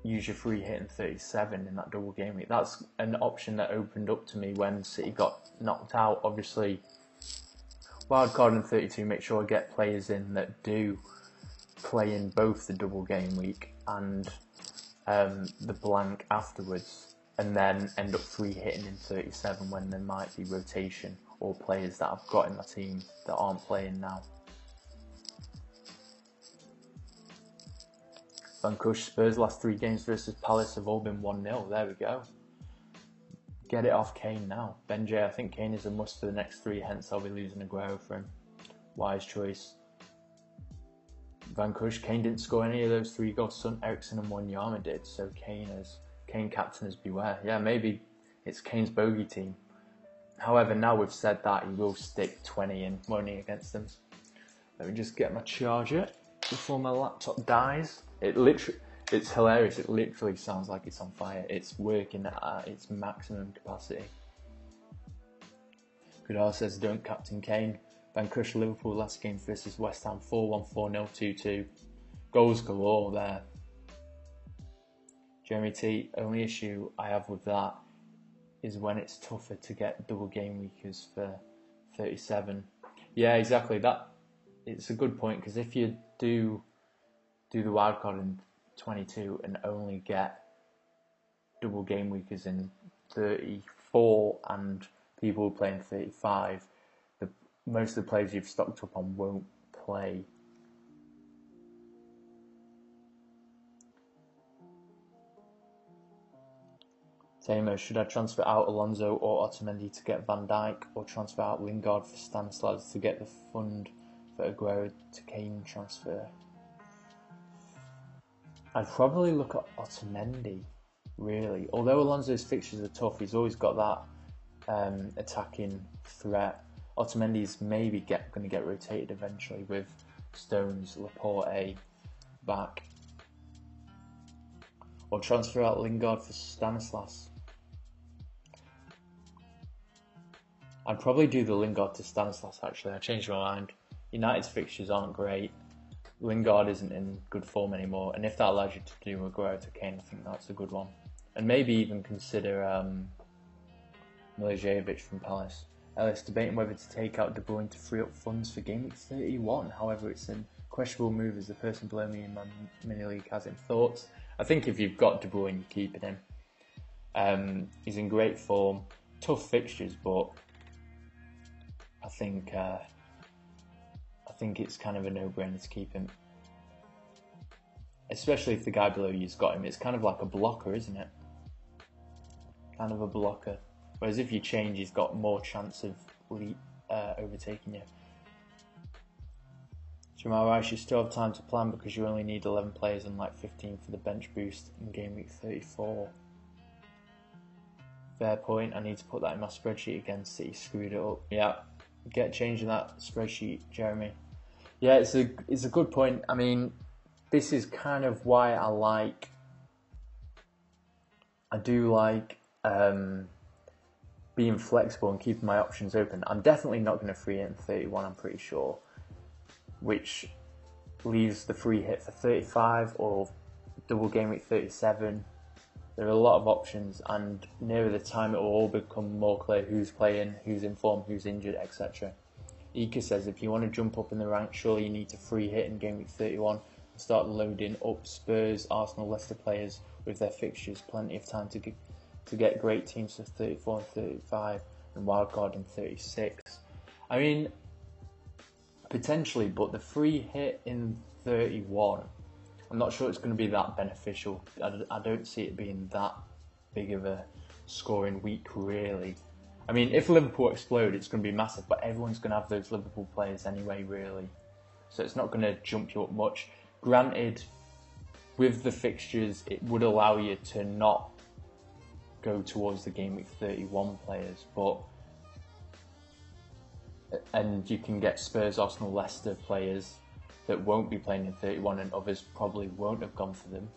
use your free hit in 37 in that double game week. That's an option that opened up to me when City got knocked out. Obviously, wildcard in 32, make sure I get players in that do play in both the double game week and um, the blank afterwards, and then end up free hitting in 37 when there might be rotation or players that I've got in my team that aren't playing now. Vancouver Spurs last three games versus Palace have all been 1 0. There we go. Get it off Kane now. Benjay, I think Kane is a must for the next three, hence I'll be losing Aguero for him. Wise choice. Vancouver, Kane didn't score any of those three goals. Son Eriksen and Wanyama did, so Kane is Kane captain is beware. Yeah, maybe it's Kane's bogey team. However, now we've said that, he will stick 20 in, won't against them. Let me just get my charger before my laptop dies. It literally, it's hilarious. It literally sounds like it's on fire. It's working at its maximum capacity. Goodall says, don't captain Kane. Vancouver Liverpool last game versus West Ham 4 1 4 0 2 2. Goals galore there. Jeremy T, only issue I have with that is when it's tougher to get double game weekers for 37. Yeah, exactly. That it's a good point because if you do do the wildcard in 22 and only get double game weekers in 34 and people playing 35, the, most of the players you've stocked up on won't play. Tamer, should I transfer out Alonso or Otamendi to get Van Dijk, or transfer out Lingard for Stanislas to get the fund for Aguero to Kane transfer? I'd probably look at Otamendi, really. Although Alonso's fixtures are tough, he's always got that um, attacking threat. Otamendi's maybe get going to get rotated eventually with Stones, Laporte back. Or transfer out Lingard for Stanislas. I'd probably do the Lingard to Stanislas actually. I changed my mind. United's fixtures aren't great. Lingard isn't in good form anymore, and if that allows you to do Aguero to Kane, I think that's a good one. And maybe even consider um, from Palace. Ellis debating whether to take out De Bruyne to free up funds for game week 31. However, it's a questionable move as the person below me in my mini league has him. Thoughts? I think if you've got De Bruyne, you keep it in. Um, he's in great form. Tough fixtures, but I think uh, think it's kind of a no-brainer to keep him. Especially if the guy below you's got him. It's kind of like a blocker, isn't it? Kind of a blocker. Whereas if you change, he's got more chance of uh, overtaking you. Jamal Rice, you still have time to plan because you only need 11 players and like 15 for the bench boost in game week 34. Fair point, I need to put that in my spreadsheet again, City screwed it up. Yeah, get changing that spreadsheet, Jeremy. Yeah, it's a it's a good point. I mean, this is kind of why I like. I do like um, being flexible and keeping my options open. I'm definitely not going to free in 31. I'm pretty sure, which leaves the free hit for 35 or double game week 37. There are a lot of options, and nearer the time, it will all become more clear who's playing, who's in form, who's injured, etc Ika says if you want to jump up in the ranks, surely you need to free hit in game week 31 and start loading up Spurs, Arsenal, Leicester players with their fixtures. Plenty of time to to get great teams for 34 and 35 and wildcard in 36. I mean, potentially, but the free hit in 31, I'm not sure it's going to be that beneficial. I, I don't see it being that big of a scoring week, really. I mean, if Liverpool explode, it's going to be massive, but everyone's going to have those Liverpool players anyway, really. So it's not going to jump you up much. Granted, with the fixtures, it would allow you to not go towards the game week 31 players, but and you can get Spurs, Arsenal, Leicester players that won't be playing in 31 and others probably won't have gone for them.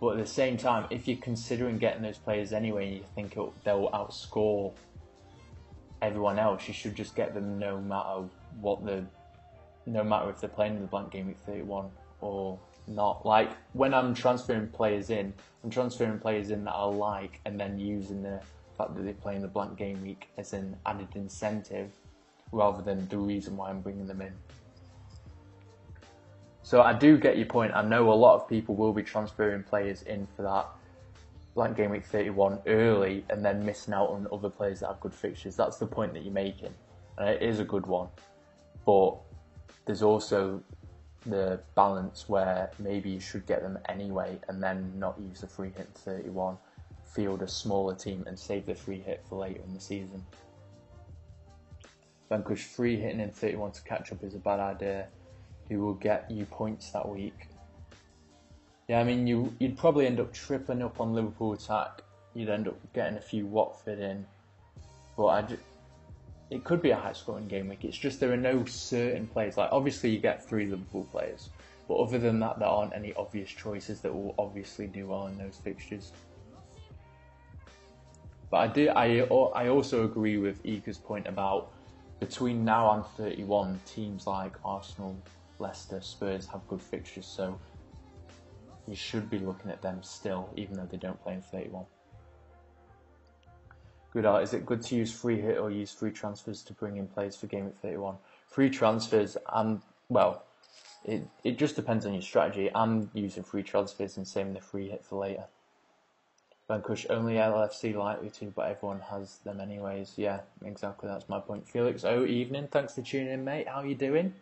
But at the same time, if you're considering getting those players anyway and you think they'll outscore everyone else, you should just get them no matter what the, no matter if they're playing in the blank game week 31 or not. Like when I'm transferring players in, I'm transferring players in that I like and then using the fact that they play in the blank game week as an added incentive rather than the reason why I'm bringing them in. So I do get your point. I know a lot of people will be transferring players in for that blank game week 31 early and then missing out on other players that have good fixtures. That's the point that you're making. And it is a good one. But there's also the balance where maybe you should get them anyway and then not use the free hit 31, field a smaller team and save the free hit for later in the season. Vanquish free hitting in 31 to catch up is a bad idea. Who will get you points that week? Yeah, I mean, you you'd probably end up tripling up on Liverpool attack. You'd end up getting a few Watford in, but I it could be a high scoring game week. It's just there are no certain players. Like obviously you get three Liverpool players, but other than that, there aren't any obvious choices that will obviously do well in those fixtures. But I do I I also agree with Ika's point about between now and 31, teams like Arsenal, Leicester, Spurs have good fixtures, so you should be looking at them still, even though they don't play in 31. Good art. Is it good to use free hit or use free transfers to bring in players for game week 31? Free transfers and well, it it just depends on your strategy. I'm using free transfers and saving the free hit for later. Vanquish only LFC likely to, but everyone has them anyways. Yeah, exactly. That's my point. Felix, oh evening. Thanks for tuning in, mate. How are you doing?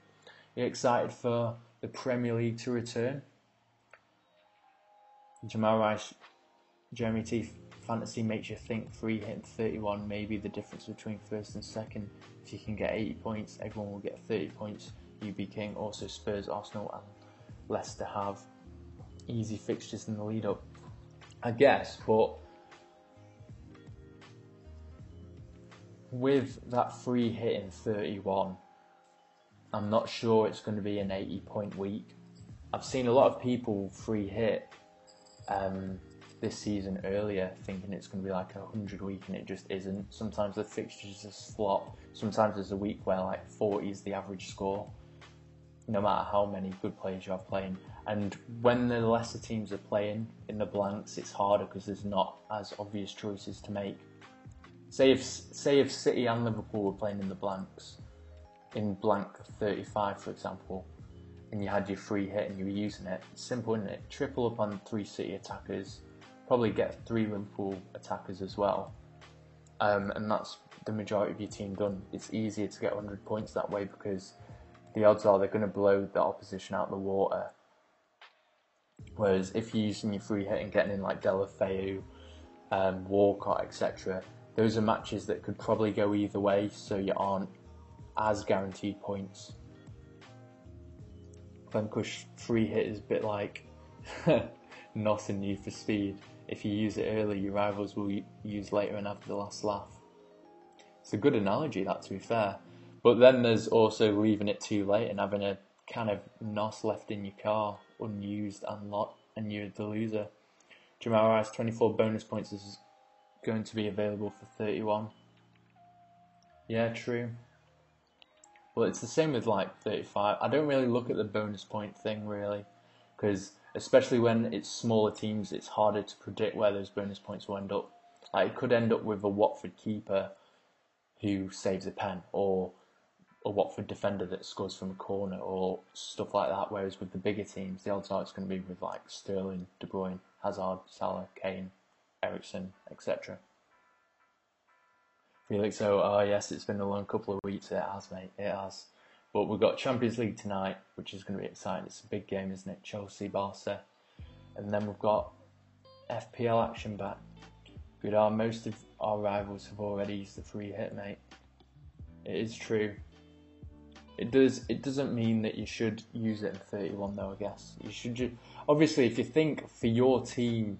You excited for the Premier League to return? Jamal Rice, Jeremy T. Fantasy makes you think free hit 31 may be the difference between first and second. If you can get 80 points, everyone will get 30 points. you'd be King, also Spurs, Arsenal, and Leicester have easy fixtures in the lead up. I guess, but with that free hit in 31, I'm not sure it's going to be an 80 point week. I've seen a lot of people free hit um, this season earlier, thinking it's going to be like a 100 week, and it just isn't. Sometimes the fixtures just flop. Sometimes there's a week where like 40 is the average score, no matter how many good players you have playing. And when the lesser teams are playing in the blanks, it's harder because there's not as obvious choices to make. Say if say if City and Liverpool were playing in the blanks, in blank 35 for example, and you had your free hit and you were using it, simple, isn't it? Triple up on three City attackers, probably get three Liverpool attackers as well, um, and that's the majority of your team done. It's easier to get 100 points that way because the odds are they're going to blow the opposition out the water. Whereas if you're using your free hit and getting in like Deulofeu, um, Walcott, etc., those are matches that could probably go either way, so you aren't as guaranteed points. Vanquish free hit is a bit like nothing new for speed. If you use it early, your rivals will use later and have the last laugh. It's a good analogy, that to be fair. But then there's also leaving it too late and having a kind of NOS left in your car, unused and lot, and you're the loser. Jamal Rice 24 bonus points is going to be available for 31. Yeah, true. Well, it's the same with like 35. I don't really look at the bonus point thing really, because especially when it's smaller teams, it's harder to predict where those bonus points will end up. Like it could end up with a Watford keeper who saves a pen, or a Watford defender that scores from a corner or stuff like that. Whereas with the bigger teams, the odds are it's going to be with like Sterling, De Bruyne, Hazard, Salah, Kane, Eriksen, etc. Felix, so oh yes, it's been a long couple of weeks. It has, mate. It has. But we've got Champions League tonight, which is going to be exciting. It's a big game, isn't it? Chelsea, Barca, and then we've got FPL action back. Good, our most of our rivals have already used the free hit, mate. It is true. It does. It doesn't mean that you should use it in 31, though. I guess you should. Ju- obviously, if you think for your team,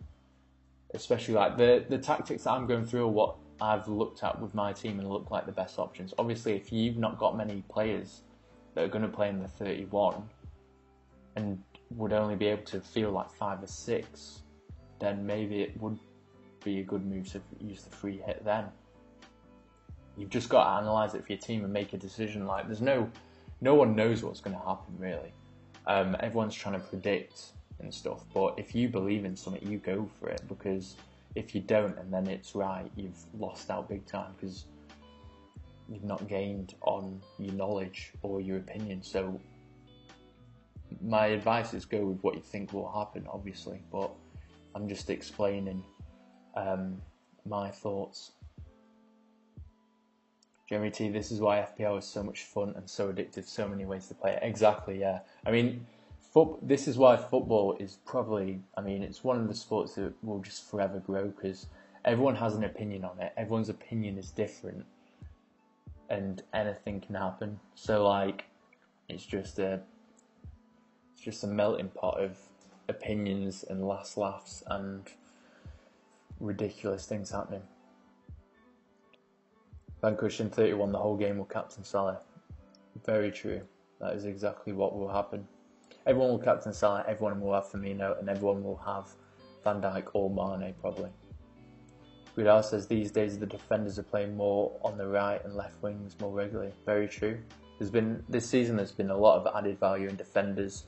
especially like the the tactics that I'm going through, what I've looked at with my team and look like the best options. Obviously, if you've not got many players that are going to play in the 31 and would only be able to feel like five or six, then maybe it would be a good move to use the free hit then. You've just got to analyze it for your team and make a decision. Like there's no, no one knows what's going to happen really. Um, everyone's trying to predict and stuff, but if you believe in something, you go for it because if you don't and then it's right, you've lost out big time because you've not gained on your knowledge or your opinion. So my advice is go with what you think will happen, obviously, but I'm just explaining um, my thoughts. Jeremy T, this is why FPL is so much fun and so addictive. So many ways to play it. Exactly, yeah. I mean, foot, this is why football is probably. I mean, it's one of the sports that will just forever grow because everyone has an opinion on it. Everyone's opinion is different, and anything can happen. So like, it's just a, it's just a melting pot of opinions and last laughs and ridiculous things happening. Vanquish in 31, the whole game will captain Salah. Very true. That is exactly what will happen. Everyone will captain Salah, everyone will have Firmino, and everyone will have Van Dijk or Mane probably. Gridal says these days the defenders are playing more on the right and left wings more regularly. Very true. There's been this season. There's been a lot of added value in defenders.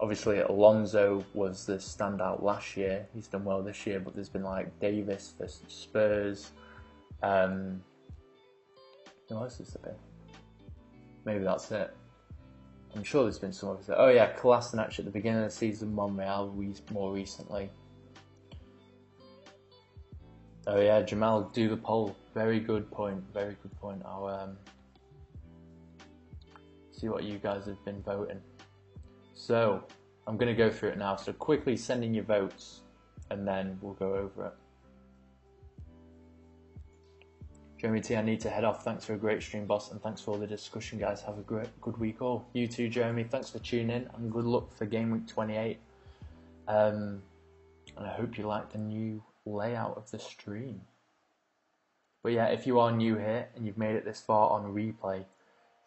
Obviously, Alonso was the standout last year. He's done well this year, but there's been like Davies for Spurs. Um, who else has there been? Maybe that's it. I'm sure there's been some others. Oh yeah, Kolasinac at the beginning of the season, Monreal more recently. Oh yeah, Jamal, do the poll. Very good point. Very good point. I'll um, see what you guys have been voting. So I'm going to go through it now. So quickly send in your votes, and then we'll go over it. Jeremy T, I need to head off. Thanks for a great stream, boss, and thanks for all the discussion, guys. Have a great, good week all. You too, Jeremy. Thanks for tuning in, and good luck for game week 28. Um, and I hope you like the new layout of the stream. But yeah, if you are new here and you've made it this far on replay,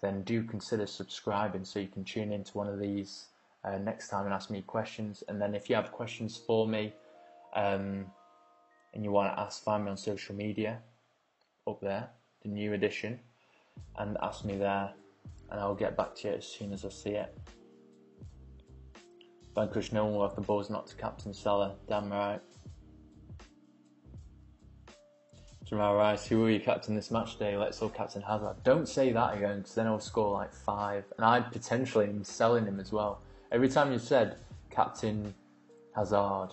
then do consider subscribing so you can tune into one of these uh, next time and ask me questions. And then if you have questions for me um, and you want to ask, find me on social media up there, the new edition, and ask me there, and I'll get back to you as soon as I see it. Vanquish, no one will have the balls not to captain Salah. Damn right. Jamal Rice, who will you captain this match day? Let's all captain Hazard. Don't say that again, because then I'll score like five. And I potentially am selling him as well. Every time you said captain Hazard,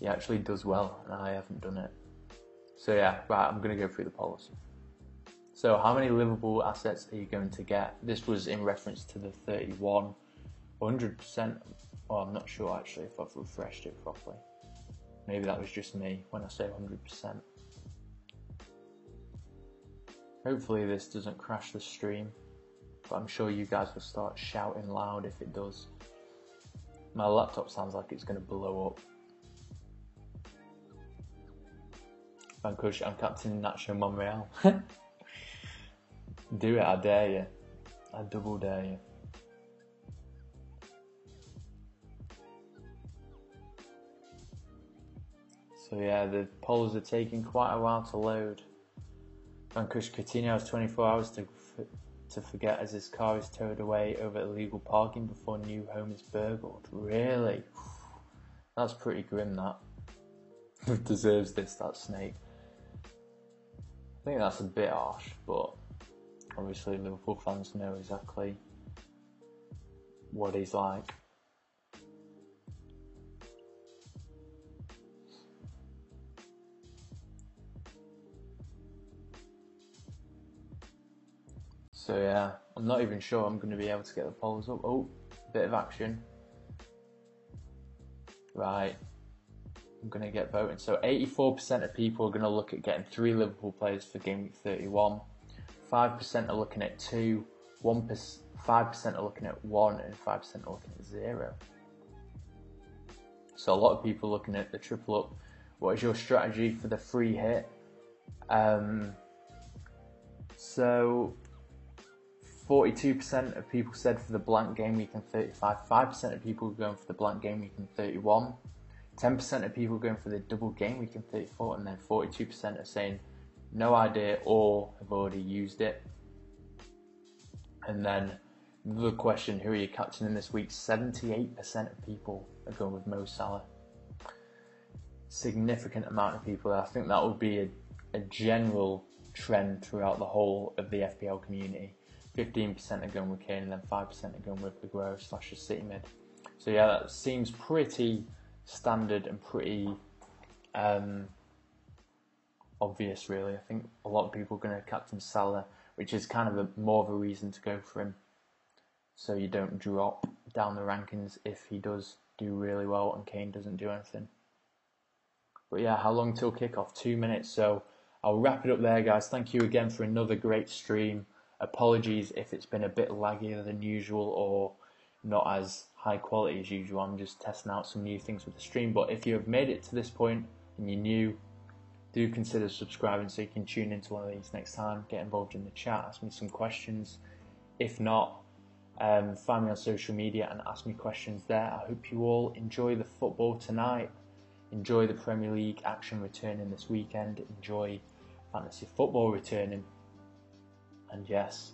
he actually does well, and I haven't done it. So yeah, right, I'm going to go through the polls. So how many Liverpool assets are you going to get? This was in reference to the 31. 100%, well, I'm not sure actually if I've refreshed it properly. Maybe that was just me when I say 100%. Hopefully this doesn't crash the stream, but I'm sure you guys will start shouting loud if it does. My laptop sounds like it's going to blow up. Vanquish, I'm Captain Nacho Monreal. Do it, I dare you. I double dare you. So yeah, the polls are taking quite a while to load. Vanquish Coutinho has 24 hours to to forget as his car is towed away over illegal parking before new home is burgled. Really? That's pretty grim, that. Deserves this, that snake. I think that's a bit harsh, but obviously Liverpool fans know exactly what he's like. So yeah, I'm not even sure I'm going to be able to get the polls up. Oh, bit of action. Right, I'm going to get voting. So 84% of people are going to look at getting three Liverpool players for game week 31. 5% are looking at two, 1%, 5% are looking at one, and 5% are looking at zero. So a lot of people looking at the triple up. What is your strategy for the free hit? Um, so 42% of people said for the blank game week in 35, 5% of people going for the blank game week in 31, 10% of people going for the double game week in 34, and then 42% are saying no idea or have already used it. And then the question, who are you captaining this week? 78% of people are going with Mo Salah. Significant amount of people. I think that would be a, a general trend throughout the whole of the FPL community 15% are going with Kane and then 5% are going with Aguero slash the City mid. So yeah, that seems pretty standard and pretty um, obvious, really. I think a lot of people are going to captain Salah, which is kind of a, more of a reason to go for him. So you don't drop down the rankings if he does do really well and Kane doesn't do anything. But yeah, how long till kickoff? Two minutes. So I'll wrap it up there, guys. Thank you again for another great stream. Apologies if it's been a bit laggier than usual or not as high quality as usual. I'm just testing out some new things with the stream. But if you have made it to this point and you're new, do consider subscribing so you can tune into one of these next time. Get involved in the chat, ask me some questions. If not, um, find me on social media and ask me questions there. I hope you all enjoy the football tonight. Enjoy the Premier League action returning this weekend. Enjoy fantasy football returning. And yes,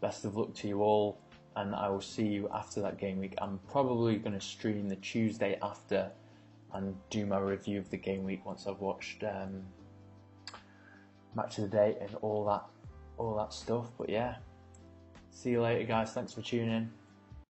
best of luck to you all. And I will see you after that game week. I'm probably going to stream the Tuesday after and do my review of the game week once I've watched um, match of the day and all that, all that stuff. But yeah, see you later, guys. Thanks for tuning in.